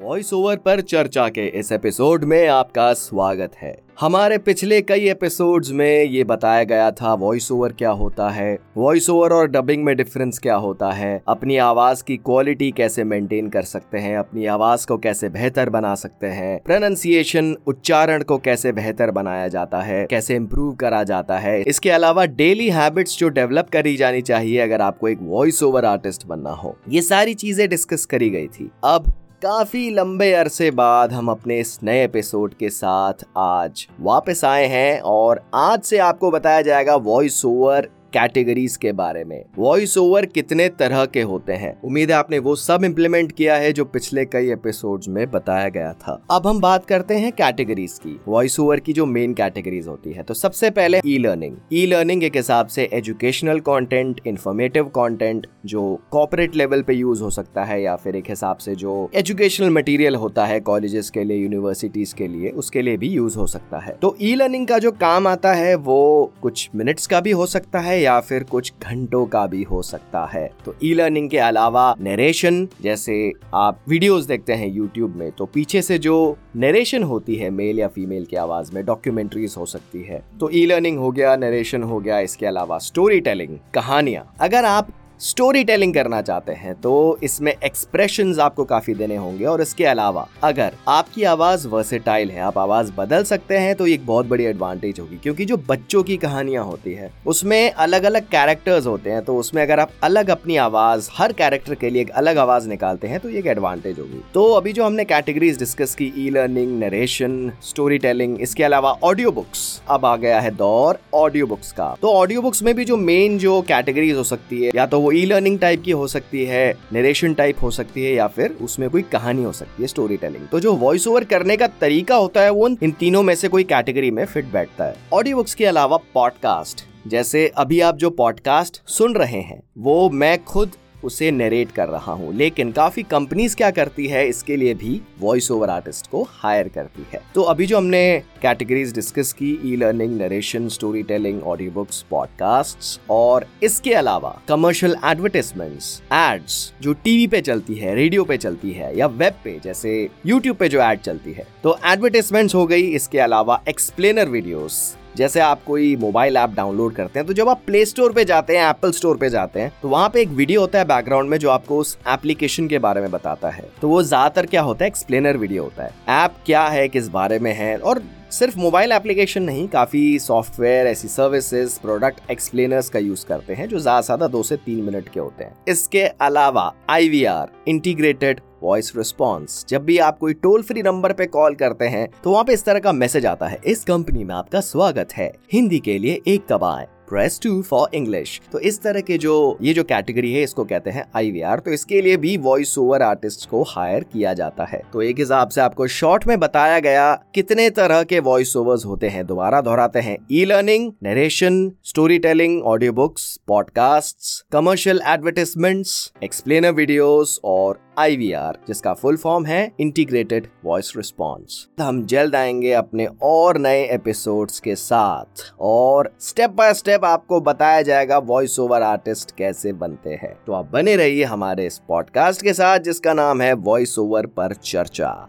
Voice over पर चर्चा के इस एपिसोड में आपका स्वागत है। हमारे पिछले कई एपिसोड्स में ये बताया गया था वॉइस ओवर क्या होता है वॉइस ओवर और डबिंग में डिफरेंस क्या होता है, अपनी आवाज़ की क्वालिटी कैसे मेंटेन कर सकते हैं, अपनी आवाज़ को कैसे बेहतर बना सकते हैं प्रोनाउंसिएशन उच्चारण को कैसे बेहतर बनाया जाता है, कैसे इम्प्रूव करा जाता है। इसके अलावा डेली हैबिट्स जो डेवलप करी जानी चाहिए अगर आपको एक वॉइस ओवर आर्टिस्ट बनना हो। ये सारी चीज़ें डिस्कस करी गई थी। अब काफ़ी लंबे अरसे बाद हम अपने इस नए एपिसोड के साथ आज वापस आए हैं और आज से आपको बताया जाएगा वॉइस ओवर कैटेगरीज के बारे में। वॉइस ओवर कितने तरह के होते हैं? उम्मीद है आपने वो सब इम्प्लीमेंट किया है जो पिछले कई एपिसोड में बताया गया था। अब हम बात करते हैं कैटेगरीज की। वॉइस ओवर की जो मेन कैटेगरीज होती है। तो सबसे पहले ई लर्निंग ई लर्निंग एक हिसाब से एजुकेशनल कॉन्टेंट इन्फॉर्मेटिव कॉन्टेंट जो कॉपरेट लेवल पे यूज़ हो सकता है या फिर एक हिसाब से जो एजुकेशनल मटीरियल होता है कॉलेजेस के लिए यूनिवर्सिटीज के लिए, उसके लिए भी यूज़ हो सकता है। तो ई लर्निंग का जो काम आता है, वो कुछ मिनट्स का भी हो सकता है या फिर कुछ घंटों का भी हो सकता है। तो ई लर्निंग के अलावा नरेशन जैसे आप वीडियोस देखते हैं यूट्यूब में तो पीछे से जो नरेशन होती है मेल या फीमेल की आवाज़ में डॉक्यूमेंट्रीज हो सकती है। तो ई लर्निंग हो गया नरेशन हो गया, इसके अलावा स्टोरी टेलिंग कहानियाँ। अगर आप स्टोरी टेलिंग करना चाहते हैं तो इसमें एक्सप्रेशन आपको काफ़ी देने होंगे। और इसके अलावा, अगर आपकी आवाज़ वर्सेटाइल है, आप आवाज़ बदल सकते हैं तो एक बहुत बड़ी एडवांटेज होगी। क्योंकि जो बच्चों की कहानियाँ होती है, उसमें अलग अलग कैरेक्टर्स होते हैं तो उसमें अगर आप अलग अपनी आवाज़, हर कैरेक्टर के लिए एक अलग आवाज़ निकालते हैं तो एक एडवांटेज होगी। तो अभी जो हमने कैटेगरीज डिस्कस की e learning narration story telling इसके अलावा ऑडियो बुक्स अब आ गया है दौर ऑडियो बुक्स का। तो ऑडियो बुक्स में भी जो मेन जो कैटेगरीज हो सकती है, या तो वो ई लर्निंग टाइप की हो सकती है नरेशन टाइप हो सकती है या फिर उसमें कोई कहानी हो सकती है स्टोरी टेलिंग तो जो वॉइस ओवर करने का तरीका होता है, वो इन तीनों में से कोई कैटेगरी में फिट बैठता है। ऑडियो बुक्स के अलावा पॉडकास्ट जैसे अभी आप जो पॉडकास्ट सुन रहे हैं, वो मैं खुद उसे नरेट कर रहा हूँ। लेकिन काफ़ी कंपनीज़ क्या करती है, इसके लिए भी वॉइस ओवर आर्टिस्ट को हायर करती है। तो अभी जो हमने कैटेगरीज डिस्कस की e learning narration story telling audio books podcast और इसके अलावा कमर्शियल एडवर्टाइजमेंट्स एड्स जो टीवी पे चलती है रेडियो पे चलती है या वेब पे, जैसे यूट्यूब पे जो एड चलती है। तो एडवर्टाइजमेंट्स हो गई, इसके अलावा एक्सप्लेनर वीडियोस जैसे आप कोई मोबाइल ऐप डाउनलोड करते हैं तो जब आप प्ले स्टोर पे जाते हैं एप्पल स्टोर पे जाते हैं तो वहाँ पे एक वीडियो होता है बैकग्राउंड में जो आपको उस एप्लीकेशन के बारे में बताता है। तो वो ज़्यादातर क्या होता है एक्सप्लेनर वीडियो होता है। ऐप क्या है, किस बारे में है, और सिर्फ़ मोबाइल एप्लीकेशन नहीं, काफ़ी सॉफ्टवेयर, ऐसी सर्विसेज़ प्रोडक्ट एक्सप्लेनर्स का यूज़ करते हैं, जो ज़्यादा ज़्यादा दो से तीन मिनट के होते हैं। इसके अलावा आईवीआर इंटीग्रेटेड वॉइस रिस्पॉन्स जब भी आप कोई टोल फ्री नंबर पे कॉल करते हैं तो वहाँ पे इस तरह का मैसेज आता है। इस कंपनी में आपका स्वागत है। हिंदी के लिए एक कबाए प्रेस टू फॉर इंग्लिश तो इस तरह के जो, ये जो कैटेगरी है, इसको कहते हैं आईवीआर तो इसके लिए भी वॉइस ओवर आर्टिस्ट को हायर किया जाता है। तो एक हिसाब से आपको शॉर्ट में बताया गया कितने तरह के वॉइस ओवर्स होते हैं। दोबारा दोहराते हैं। E learning narration story telling audio books podcast commercial advertisements explainer videos और आईवीआर जिसका फुल फॉर्म है इंटीग्रेटेड वॉइस रिस्पॉन्स हम जल्द आएँगे अपने और नए एपिसोड्स के साथ। और स्टेप बाय स्टेप आपको बताया जाएगा वॉइस ओवर आर्टिस्ट कैसे बनते हैं तो आप बने रहिए हमारे इस पॉडकास्ट के साथ, जिसका नाम है वॉइस ओवर पर चर्चा।